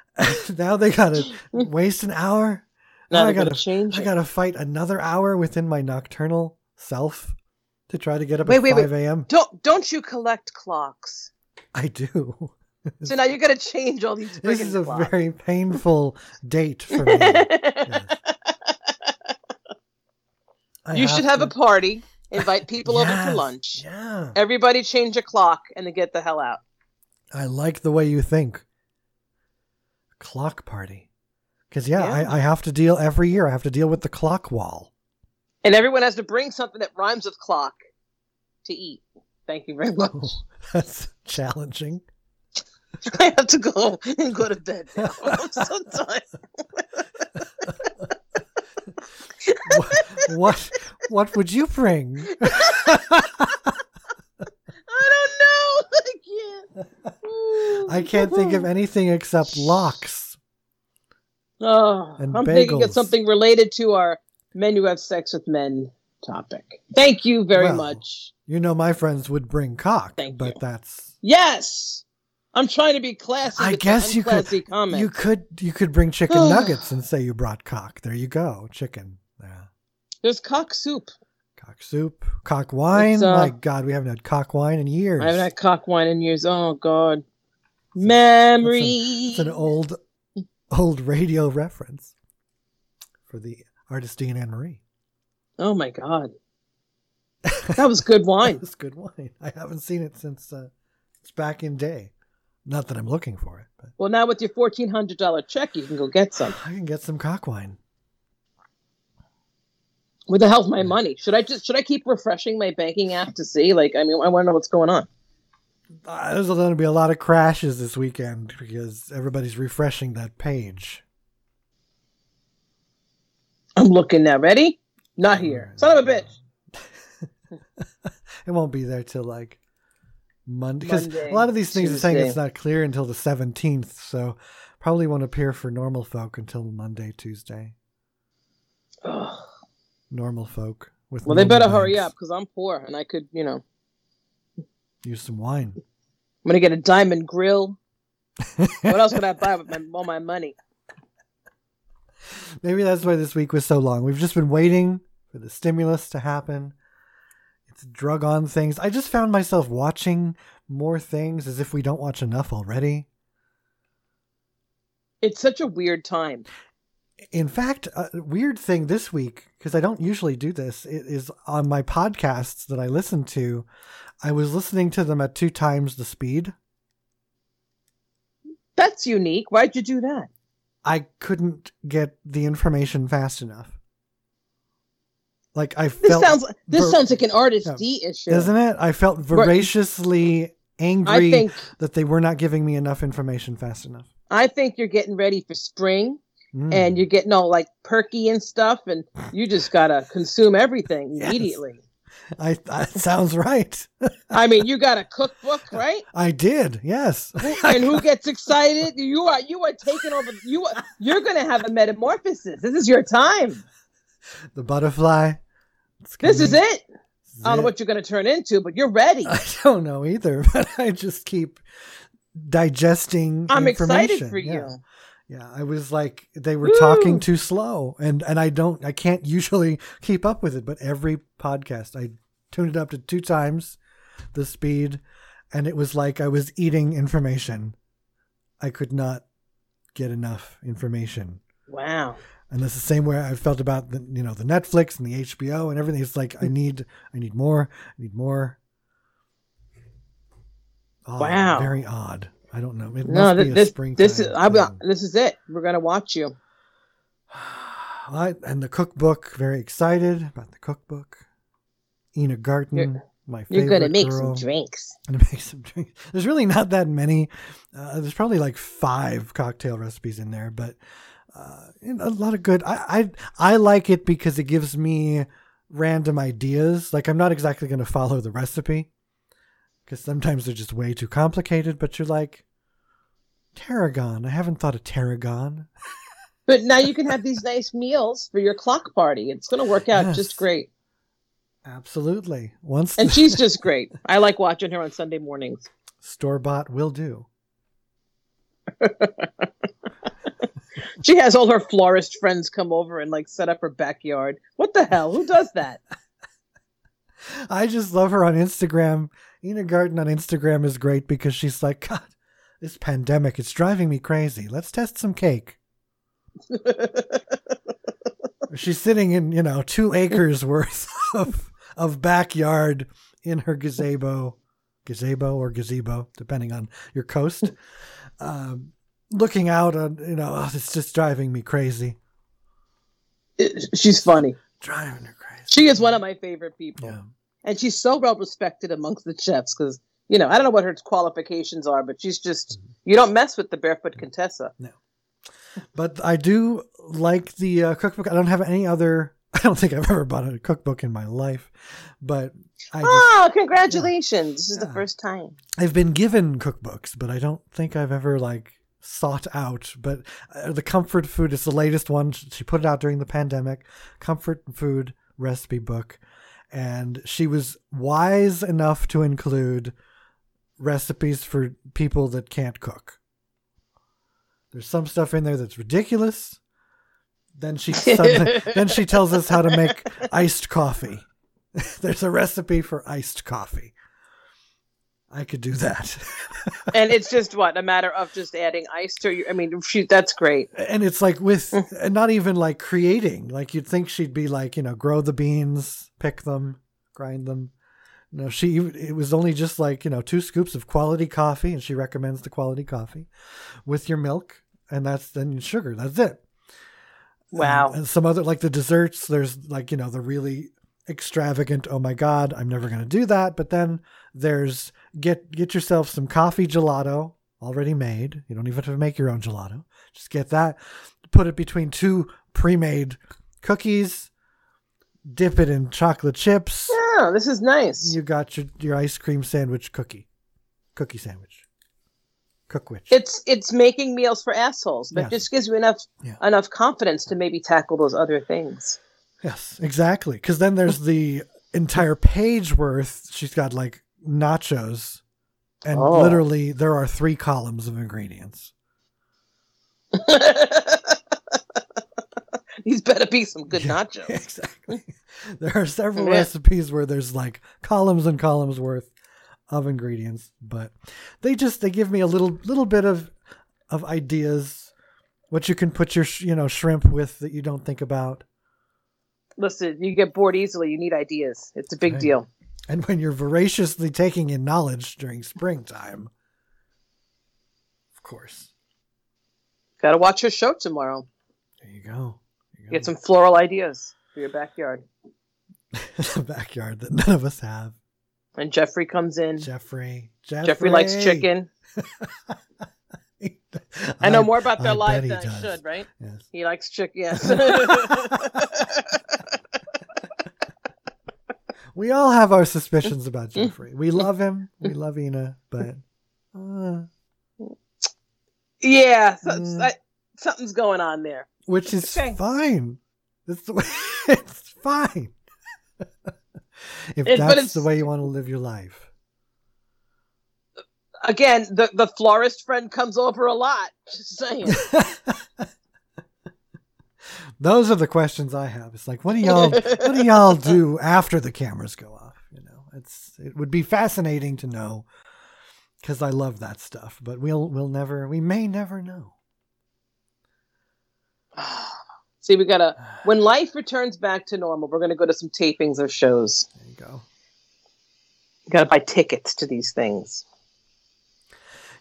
now they gotta waste an hour. now I gotta- change I it. gotta fight another hour within my nocturnal self to try to get up Wait, at wait, wait. 5 a.m. Don't don't you collect clocks? I do. So now you got to change all these. Things. This is a very painful date for me. I you should have a party. Invite people over Yes, for lunch. Yeah. Everybody change a clock and then get the hell out. I like the way you think. Clock party. Because, yeah, Yeah. I, I have to deal every year. I have to deal with the clock wall. And everyone has to bring something that rhymes with clock to eat. Thank you very much. That's challenging. I have to go and go to bed now. I'm so tired. what, what what would you bring? I don't know. I can't. I can't think of anything except locks. Oh, And I'm thinking of something related to our men who have sex with men topic. Thank you very Well, much. You know, my friends would bring cock, Thank but you. that's Yes, I'm trying to be classy. I guess you could- Comments. you could you could bring chicken nuggets and say you brought cock. There you go, chicken. Yeah. There's cock soup. Cock soup, cock wine. Uh, My God, we haven't had cock wine in years. I haven't had cock wine in years. Oh God, memories. It's an old, old radio reference for the artist Dean Anne Marie. Oh my God, that was good wine. that was good wine. I haven't seen it since uh, it's back in day. Not that I'm looking for it, but Well, now with your fourteen hundred dollar check, you can go get some. I can get some cock wine. With the help of my money, should I just should I keep refreshing my banking app to see? Like, I mean, I want to know what's going on. Uh, there's going to be a lot of crashes this weekend because everybody's refreshing that page. I'm looking now. Ready? Not here. Son of a bitch. It won't be there till like Monday because a lot of these things are saying it's not clear until the 17th, so probably won't appear for normal folk until Monday, Tuesday. Ugh. Normal folk with Well, they better hurry up because I'm poor and I could, you know, Use some wine. I'm gonna get a diamond grill. what else could I buy with my, all my money? Maybe that's why this week was so long. We've just been waiting for the stimulus to happen. It's drug on things. I just found myself watching more things as if we don't watch enough already. It's such a weird time. In fact, a weird thing this week, because I don't usually do this, is on my podcasts that I listen to, I was listening to them at two times the speed. That's unique. Why'd you do that? I couldn't get the information fast enough. Like I felt This sounds this ver- sounds like an artist Yeah. D issue. isn't it? I felt voraciously angry think that they were not giving me enough information fast enough. I think you're getting ready for spring Mm. and you're getting all like perky and stuff and you just gotta consume everything Yes. immediately. I that sounds right. I mean, you got a cookbook, right? I did, yes. and who gets excited? You are you are taking over. You are, you're going to have a metamorphosis. This is your time. the butterfly. This is it. Is I don't know what you're going to turn into, but you're ready. I don't know either, but I just keep digesting. I'm excited for you. Yeah. Yeah, I was like they were Woo! talking too slow and and I don't I can't usually keep up with it, but every podcast I tuned it up to two times the speed and it was like I was eating information. I could not get enough information. Wow. And that's the same way I felt about the you know the Netflix and the HBO and everything. It's like I need I need more. I need more. Odd, Wow. Very odd. I don't know. It No, must be a this springtime. this is I, this is it. We're gonna watch you. I, and the cookbook. Very excited about the cookbook. Ina Garten, You're- my favorite You're gonna make girl. some drinks. gonna make some drinks. There's really not that many. Uh, there's probably like five cocktail recipes in there, but uh, a lot of good. I, I I like it because it gives me random ideas. Like I'm not exactly going to follow the recipe because sometimes they're just way too complicated. But you're like tarragon. I haven't thought of tarragon. But now you can have these nice meals for your clock party. It's gonna work out Yes. just great. Absolutely. Once And she's just great. I like watching her on Sunday mornings. store bought will do. She has all her florist friends come over and like set up her backyard. What the hell? Who does that? I just love her on Instagram. Ina Garten on Instagram is great because she's like, God, this pandemic, it's driving me crazy. Let's test some cake. She's sitting in, you know, two acres worth of, of backyard in her gazebo, gazebo or gazebo, depending on your coast, um, looking out on, you know, oh, it's just driving me crazy. She's funny. Driving her crazy. She is one of my favorite people. Yeah. And she's so well respected amongst the chefs because, you know, I don't know what her qualifications are, but she's just, you don't mess with the Barefoot Contessa. No, but I do like the uh, cookbook. I don't have any other. I don't think I've ever bought a cookbook in my life, but I just, Oh, congratulations. This is the first time. I've been given cookbooks, but I don't think I've ever like sought out. But uh, the comfort food is the latest one. She put it out during the pandemic. Comfort food recipe book, and she was wise enough to include recipes for people that can't cook. There's some stuff in there that's ridiculous. Then she suddenly, then she tells us how to make iced coffee. There's a recipe for iced coffee. I could do that. and it's just what a matter of just adding ice to you. I mean, she, that's great. and it's like with mm. and not even like creating. Like you'd think she'd be like, you know, grow the beans, pick them, grind them. No, she it was only just like, you know, two scoops of quality coffee and she recommends the quality coffee with your milk and that's then sugar. That's it. Wow. And some other like the desserts, there's like, you know, the really extravagant, oh my god, I'm never going to do that, but then there's get get yourself some coffee gelato already made. You don't even have to make your own gelato. Just get that, put it between two pre-made cookies, dip it in chocolate chips. Yeah, this is nice. You got your your ice cream sandwich cookie. Cookie sandwich. Cookwich. It's it's making meals for assholes, but Yes. just gives you enough Yeah. enough confidence to maybe tackle those other things. Yes, exactly. Because then there's the entire page worth. She's got like nachos, and Oh. literally there are three columns of ingredients. These better be some good Yeah, nachos. Exactly. There are several Yeah. recipes where there's like columns and columns worth of ingredients, but they just they give me a little little bit of of ideas what you can put your sh- you know shrimp with that you don't think about. Listen, you get bored easily. You need ideas. It's a big Right. deal. And when you're voraciously taking in knowledge during springtime, of course. Got to watch your show tomorrow. There you go. There you Get some floral ideas for your backyard. the backyard that none of us have. And Jeffrey comes in. Jeffrey. Jeffrey, Jeffrey likes chicken. I know more about their I he than I should, right? Yes. He likes chicken. Yes. We all have our suspicions about Jeffrey. We love him. We love Ina, but uh, yeah. So, Mm. I- something's going on there. which is Okay. fine. It's the way, it's fine. if It- that's the way you want to live your life. Again, the, the florist friend comes over a lot. Just saying. Those are the questions I have. It's like, what do y'all, what do y'all do after the cameras go off? You know, it's it would be fascinating to know because I love that stuff. But we'll we'll never, we may never know. See, we gotta. When life returns back to normal, we're gonna go to some tapings of shows. There you go. You gotta buy tickets to these things.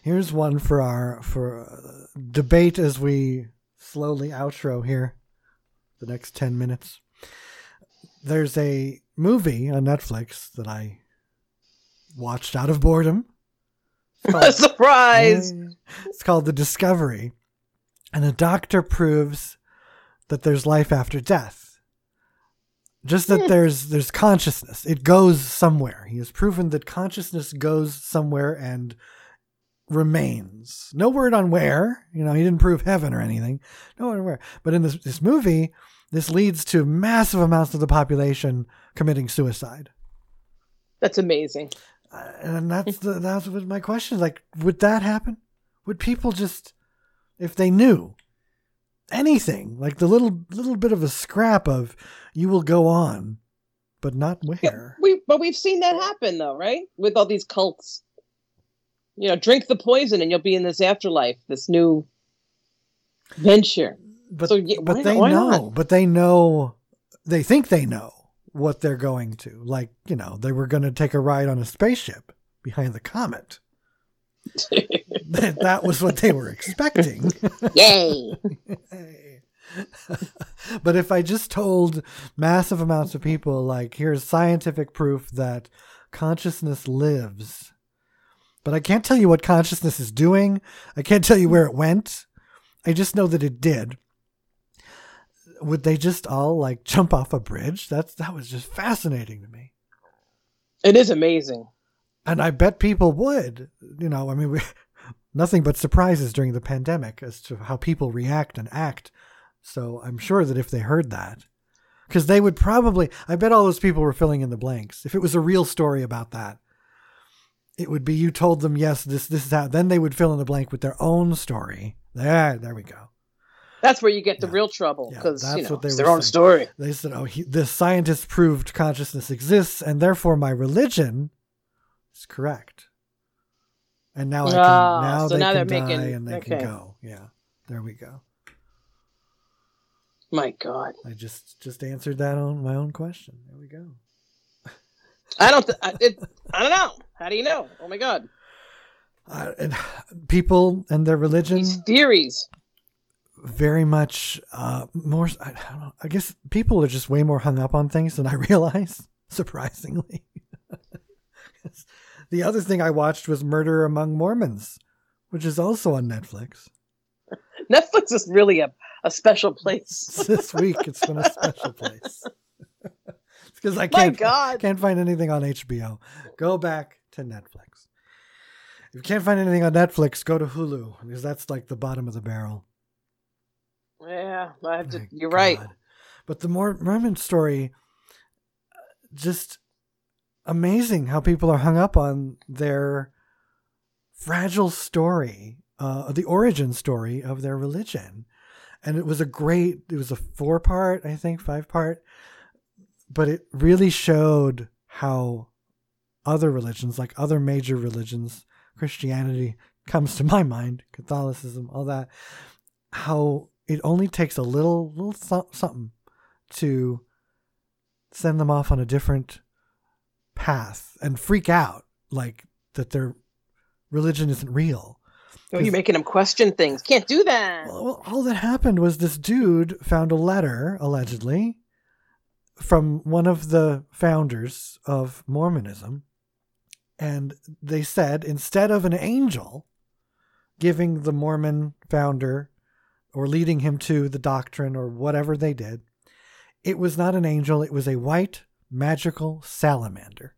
Here's one for our for uh, debate as we slowly outro here. The next ten minutes. There's a movie on Netflix that I watched out of boredom. Surprise! It's called The Discovery. And a doctor proves that there's life after death. Just that hmm. there's there's consciousness. It goes somewhere. He has proven that consciousness goes somewhere and remains. No word on where. You know, he didn't prove heaven or anything. No word on where. But in this this movie, this leads to massive amounts of the population committing suicide. That's amazing. Uh, and that's the that's what my question is like would that happen would people just if they knew anything like the little little bit of a scrap of you will go on but not where Yeah, we but we've seen that happen though, right? With all these cults. You know, drink the poison and you'll be in this afterlife, this new venture. But so, yeah, but why- they why know not? but they know they think they know what they're going to like you know they were going to take a ride on a spaceship behind the comet that, that was what they were expecting Yay! But if I just told massive amounts of people, like, here's scientific proof that consciousness lives, but I can't tell you what consciousness is doing, I can't tell you where it went, I just know that it did. Would they just all like jump off a bridge? That's that was just fascinating to me. It is amazing. And I bet people would. You know, I mean, we, nothing but surprises during the pandemic as to how people react and act. So I'm sure that if they heard that, because they would probably, I bet all those people were filling in the blanks. If it was a real story about that, it would be you told them, yes, this, this is how, then they would fill in the blank with their own story. There, there we go. That's where you get the Yeah. real trouble because that's you know what they it's their own story. They said, oh, he, the scientists proved consciousness exists, and therefore my religion is correct. And now I can, Ah, now so they now can they're die making- and they okay. can go. Yeah, there we go. My God, I just just answered that on my own question. There we go. I don't. Th- I, it, I don't know. How do you know? Oh my God, Uh, and people and their religion these theories. Very much uh, more. I, I don't know. I guess people are just way more hung up on things than I realize. Surprisingly, the other thing I watched was Murder Among Mormons, which is also on Netflix. Netflix is really a, a special place. this week it's been a special place. because I can't can't find anything on HBO. Go back to Netflix. If you can't find anything on Netflix, go to Hulu because that's like the bottom of the barrel. Yeah, I have to. My You're right. But the Mor- Mormon story, uh, just amazing how people are hung up on their fragile story, uh, the origin story of their religion. And it was a great, it was a four part, I think, five part, but it really showed how other religions, like other major religions, Christianity comes to my mind, Catholicism, all that, how it only takes a little little so- something to send them off on a different path and freak out like that their religion isn't real. Oh, you're making them question things. Can't do that. Well, all that happened was this dude found a letter, allegedly, from one of the founders of Mormonism. And they said instead of an angel giving the Mormon founder or leading him to the doctrine or whatever they did, it was not an angel, it was a white magical salamander.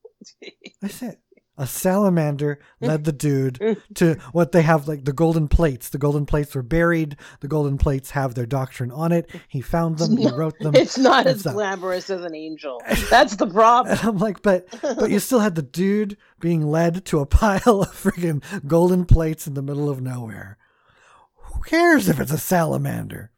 That's it. A salamander led the dude to what they have like the golden plates. The golden plates were buried. The golden plates have their doctrine on it. He found them. He wrote them. It's not It's as glamorous as an angel. That's the problem. And I'm like, but but you still had the dude being led to a pile of freaking golden plates in the middle of nowhere. Who cares if it's a salamander?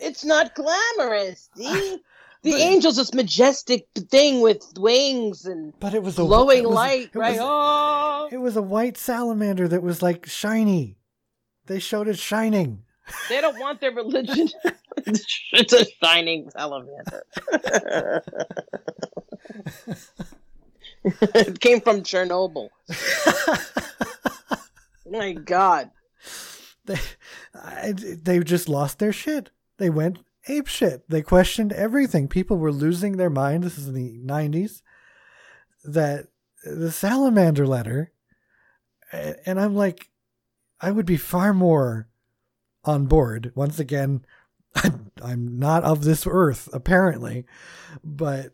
It's not glamorous. See? The But- angel's this majestic thing with wings and But it was a glowing it was- light, it right? was- oh, It was a white salamander that was like shiny. They showed it shining. They don't want their religion. it's a shining salamander. it came from Chernobyl. My God. They, they just lost their shit. They went ape shit. They questioned everything. People were losing their mind. This is in the 90s. That the salamander letter, and I'm like, I would be far more on board. Once again, I'm not of this earth, apparently, but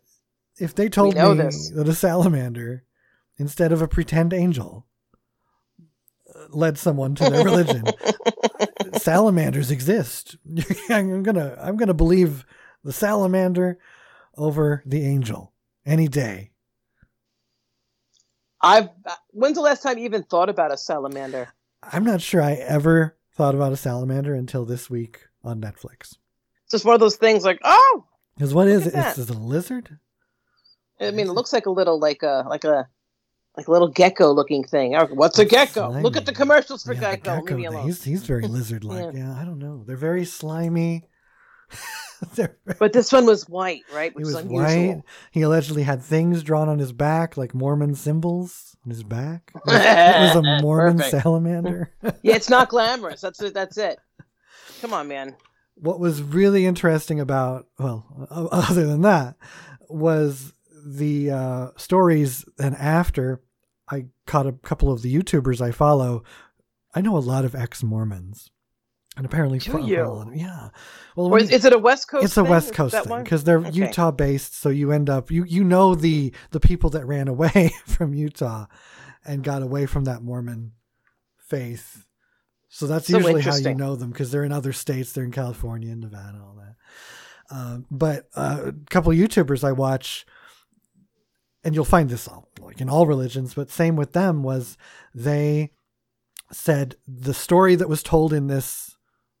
if they told me this. that a salamander, instead of a pretend angel, led someone to their religion, salamanders exist. I'm gonna I'm gonna believe the salamander over the angel any day. I've. When's the last time you even thought about a salamander? I'm not sure I ever thought about a salamander until this week on Netflix. It's just one of those things like, oh, Because what is it? at It's, it's a lizard. I mean, it looks like a little like a like a like a little gecko looking thing. Oh, What's a gecko? slimy. Look at the commercials for Yeah, the gecko. Leave me alone. He's he's very lizard like. yeah. I don't know. They're very slimy. They're very- But this one was white, right? he Which was is unusual. white. He allegedly had things drawn on his back, like Mormon symbols on his back. It was, a Mormon salamander. Yeah, it's not glamorous. That's it. That's it. Come on, man. what was really interesting about well other than that was the uh, stories and after i caught a couple of the youtubers i follow. I know a lot of ex-mormons. And apparently Do you? yeah. Well Or is, you- is it a West Coast? it's a west coast thing because they're Okay. utah based so you end up you you know the the people that ran away from utah and got away from that mormon faith. So that's So usually how you know them because they're in other states they're in california and nevada all that. Um, but uh, a couple of youtubers i watch and you'll find this all like in all religions but same with them was they said the story that was told in this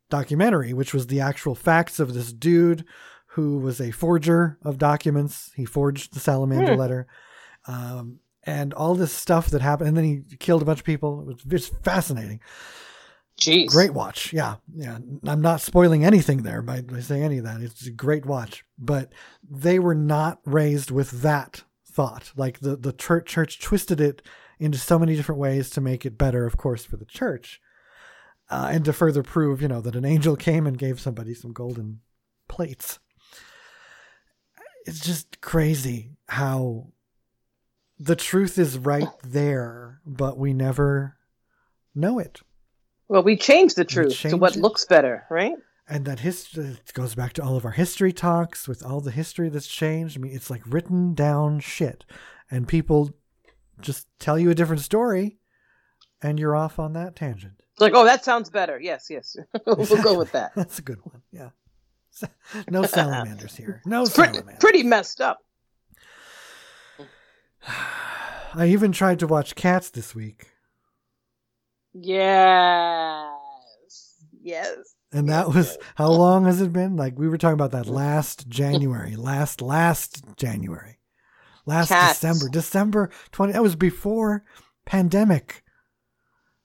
documentary, which was the actual facts of this dude who was a forger of documents. He forged the salamander Hmm. letter. Um, and all this stuff that happened. And then he killed a bunch of people. It was it's fascinating. Jeez. Great watch. Yeah. Yeah. I'm not spoiling anything there by, by saying any of that. It's a great watch. But they were not raised with that thought. Like the, the church, church twisted it into so many different ways to make it better, of course, for the church. Uh, and to further prove, you know, that an angel came and gave somebody some golden plates. It's just crazy how the truth is right there, but we never know it. Well, we change the truth to what it? looks better, right? And that history it goes back to all of our history talks with all the history that's changed. I mean, it's like written down shit, and people just tell you a different story, and you're off on that tangent. It's like, oh, that sounds better. Yes, yes. we'll go with that. That's a good one. Yeah. No salamanders here. No It's pretty, salamanders. pretty messed up. I even tried to watch Cats this week, Yes. Yes. And that was how long has it been? Like we were talking about that last January, last last January, last Cats. December, December twenty. That was before pandemic,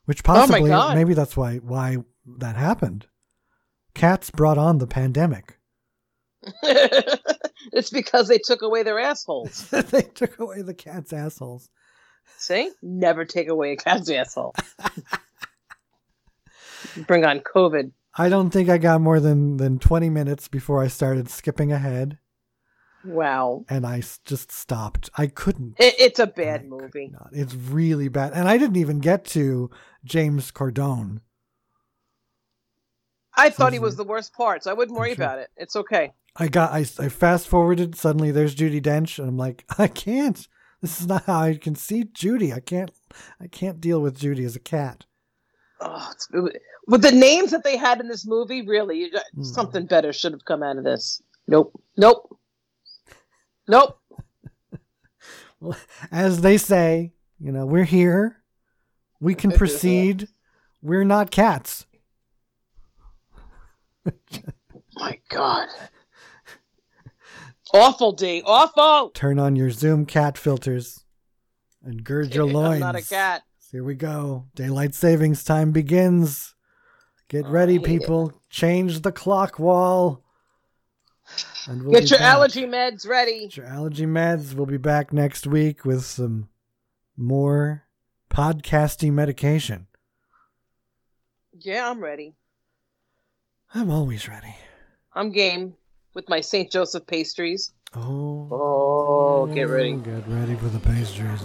which Oh possibly God. maybe that's why why that happened. Cats brought on the pandemic. it's because they took away their assholes. they took away the cat's assholes. See? Never take away a cat's asshole. Bring on COVID. I don't think I got more than than twenty minutes before I started skipping ahead, Wow. and I just stopped. I couldn't. It, it's a bad could movie. It's really bad, and I didn't even get to James Corden. I thought he was the worst part, so I wouldn't worry sure. about it. It's okay. I got I, I fast forwarded. Suddenly, there's Judi Dench, and I'm like, I can't. This is not how I can see Judi. I can't. I can't deal with Judi as a cat. Oh, it's, with the names that they had in this movie, really, Hmm. something better should have come out of this. Nope. Nope. Nope. As they say, you know, we're here. We can proceed. We're not cats. My God. Awful, D. Awful. Turn on your Zoom cat filters and gird your loins. I'm not a cat. Here we go. Daylight savings time begins. Get Oh, ready, I hate it. people. Change the clock wall. And we'll Get your back. allergy meds ready. Get your allergy meds. We'll be back next week with some more podcasting medication. Yeah, I'm ready. I'm always ready. I'm game with my St. Joseph pastries. Oh. Oh, get ready. Get ready for the pastries.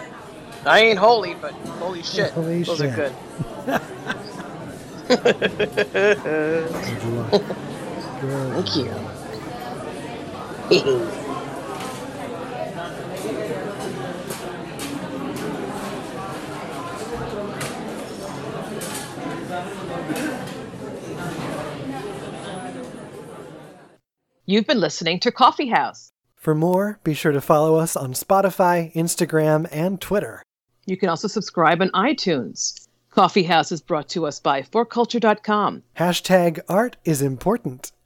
I ain't holy, but holy shit. Holy Those shit. are good. Good. Good. Thank you. You've been listening to Coffee House. For more, be sure to follow us on Spotify, Instagram, and Twitter. You can also subscribe on iTunes. Coffee House is brought to us by forculture.com. Hashtag art is important.